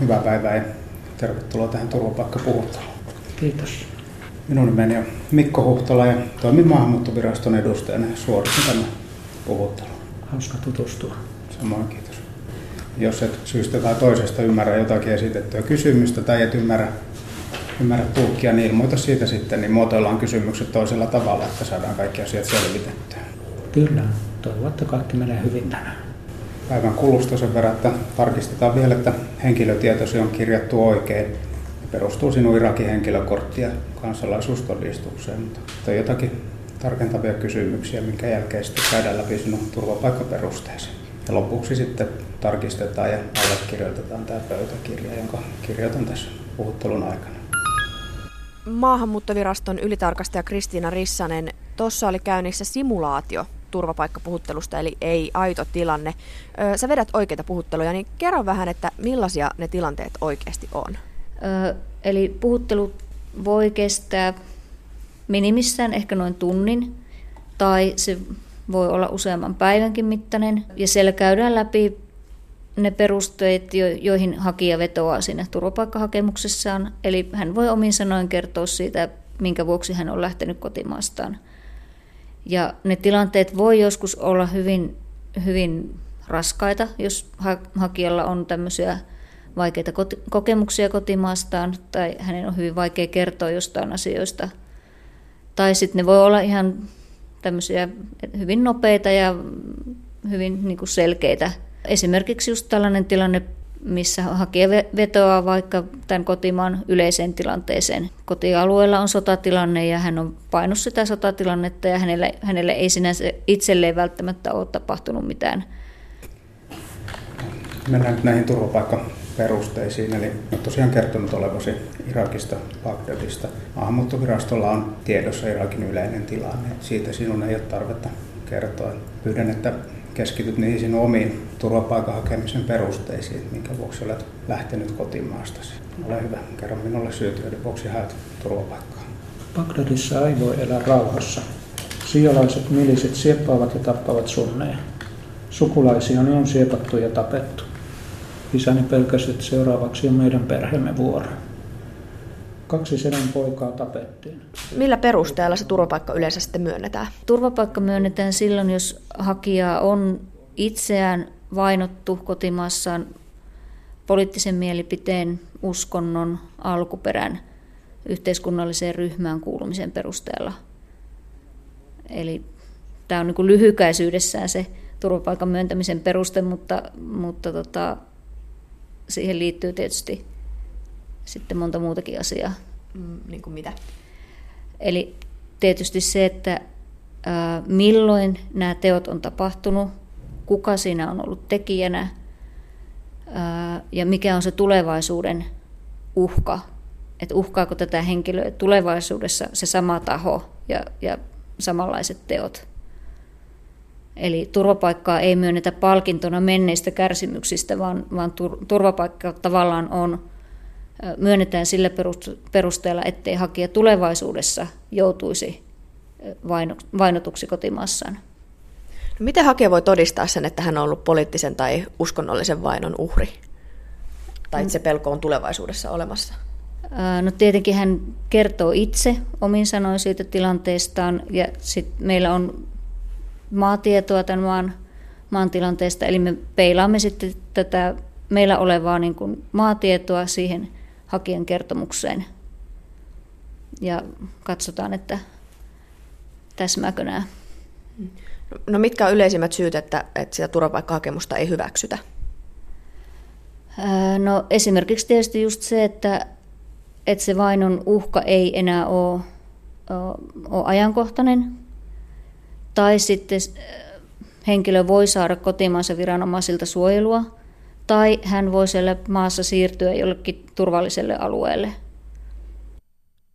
Hyvää päivää ja tervetuloa tähän turvapaikkapuhutteluun. Kiitos. Minun nimeni on Mikko Huhtala ja toimin maahanmuuttoviraston edustajana ja suoritin tämän puhuttelun. Hauska tutustua. Samoin kiitos. Jos et syystä tai toisesta ymmärrä jotakin esitettyä kysymystä tai et ymmärrä, ymmärrä tulkkia, niin ilmoita siitä sitten, niin muotoillaan kysymykset toisella tavalla, että saadaan kaikki asiat selvitettyä. Kyllä, että kaikki menee hyvin tänään. Päivän kulusta sen verran, että tarkistetaan vielä, että henkilötietosi on kirjattu oikein ja perustuu sinun Irakin henkilökortti- ja kansalaisuustodistukseen. Mutta on jotakin tarkentavia kysymyksiä, minkä jälkeen sitten käydään läpi sinun turvapaikkaperusteesi. Ja lopuksi sitten tarkistetaan ja allekirjoitetaan tämä pöytäkirja, jonka kirjoitan tässä puhuttelun aikana. Maahanmuuttoviraston ylitarkastaja Kristiina Rissanen, tuossa oli käynnissä simulaatio turvapaikkapuhuttelusta, eli ei aito tilanne. Sä vedät oikeita puhutteluja, niin kerro vähän, että millaisia ne tilanteet oikeasti on. Ö, eli puhuttelu voi kestää minimissään ehkä noin tunnin, tai se voi olla useamman päivänkin mittainen, ja siellä käydään läpi ne perusteet, joihin hakija vetoaa siinä turvapaikkahakemuksessaan. Eli hän voi omin sanoin kertoa siitä, minkä vuoksi hän on lähtenyt kotimaastaan. Ja ne tilanteet voi joskus olla hyvin, hyvin raskaita, jos hakijalla on tämmöisiä vaikeita kokemuksia kotimaastaan tai hänen on hyvin vaikea kertoa jostain asioista. Tai sitten ne voi olla ihan tämmöisiä hyvin nopeita ja hyvin niin kuin selkeitä. Esimerkiksi just tällainen tilanne, missä hakija vetoaa vaikka tämän kotimaan yleiseen tilanteeseen. Kotialueella on sotatilanne ja hän on painut sitä sotatilannetta ja hänelle, hänelle ei sinänsä itselleen välttämättä ole tapahtunut mitään. Mennään nyt näihin turvapaikkaperusteisiin. Eli olet tosiaan kertonut olevasi Irakista, Bagdadista. Maahanmuuttovirastolla on tiedossa Irakin yleinen tilanne. Siitä sinun ei ole tarvetta kertoa. Pyydän, että keskityt niihin sinun omiin turvapaikan hakemisen perusteisiin, minkä vuoksi olet lähtenyt kotimaastasi. Ole hyvä, kerro minulle syyt, joiden vuoksi haet turvapaikkaa. Bagdadissa ei voi elää rauhassa. Siolaiset milisit sieppaavat ja tappavat sunneja. Sukulaisia on siepattu ja tapettu. Isäni pelkäsi, että seuraavaksi on meidän perheemme vuoro. Kaksi sedän poikaa tapettiin. Millä perusteella se turvapaikka yleensä sitten myönnetään? Turvapaikka myönnetään silloin, jos hakija on itseään vainottu kotimaassaan poliittisen mielipiteen, uskonnon, alkuperän, yhteiskunnalliseen ryhmään kuulumisen perusteella. Eli tämä on niin kuin lyhykäisyydessään se turvapaikan myöntämisen peruste, mutta, mutta tota, siihen liittyy tietysti sitten monta muutakin asiaa. Mm, niin kuin mitä? Eli tietysti se, että ää, milloin nämä teot on tapahtunut, kuka siinä on ollut tekijänä ää, ja mikä on se tulevaisuuden uhka. Että uhkaako tätä henkilöä tulevaisuudessa se sama taho ja, ja samanlaiset teot. Eli turvapaikkaa ei myönnetä palkintona menneistä kärsimyksistä, vaan, vaan turvapaikka tavallaan on myönnetään sillä perusteella, ettei hakija tulevaisuudessa joutuisi vainotuksi kotimaassaan. No miten hakija voi todistaa sen, että hän on ollut poliittisen tai uskonnollisen vainon uhri? Tai että se pelko on tulevaisuudessa olemassa? No tietenkin hän kertoo itse omin sanoin siitä tilanteestaan ja sit meillä on maatietoa tämän maan, maan tilanteesta, eli me peilaamme sitten tätä meillä olevaa niin kuin maatietoa siihen hakijan kertomukseen ja katsotaan, että täsmääkö nämä. No mitkä on yleisimmät syyt, että, että sitä turvapaikkahakemusta ei hyväksytä? No esimerkiksi tietysti just se, että, että se vainon uhka ei enää ole, ole ajankohtainen. Tai sitten henkilö voi saada kotimaansa viranomaisilta suojelua – tai hän voi siellä maassa siirtyä jollekin turvalliselle alueelle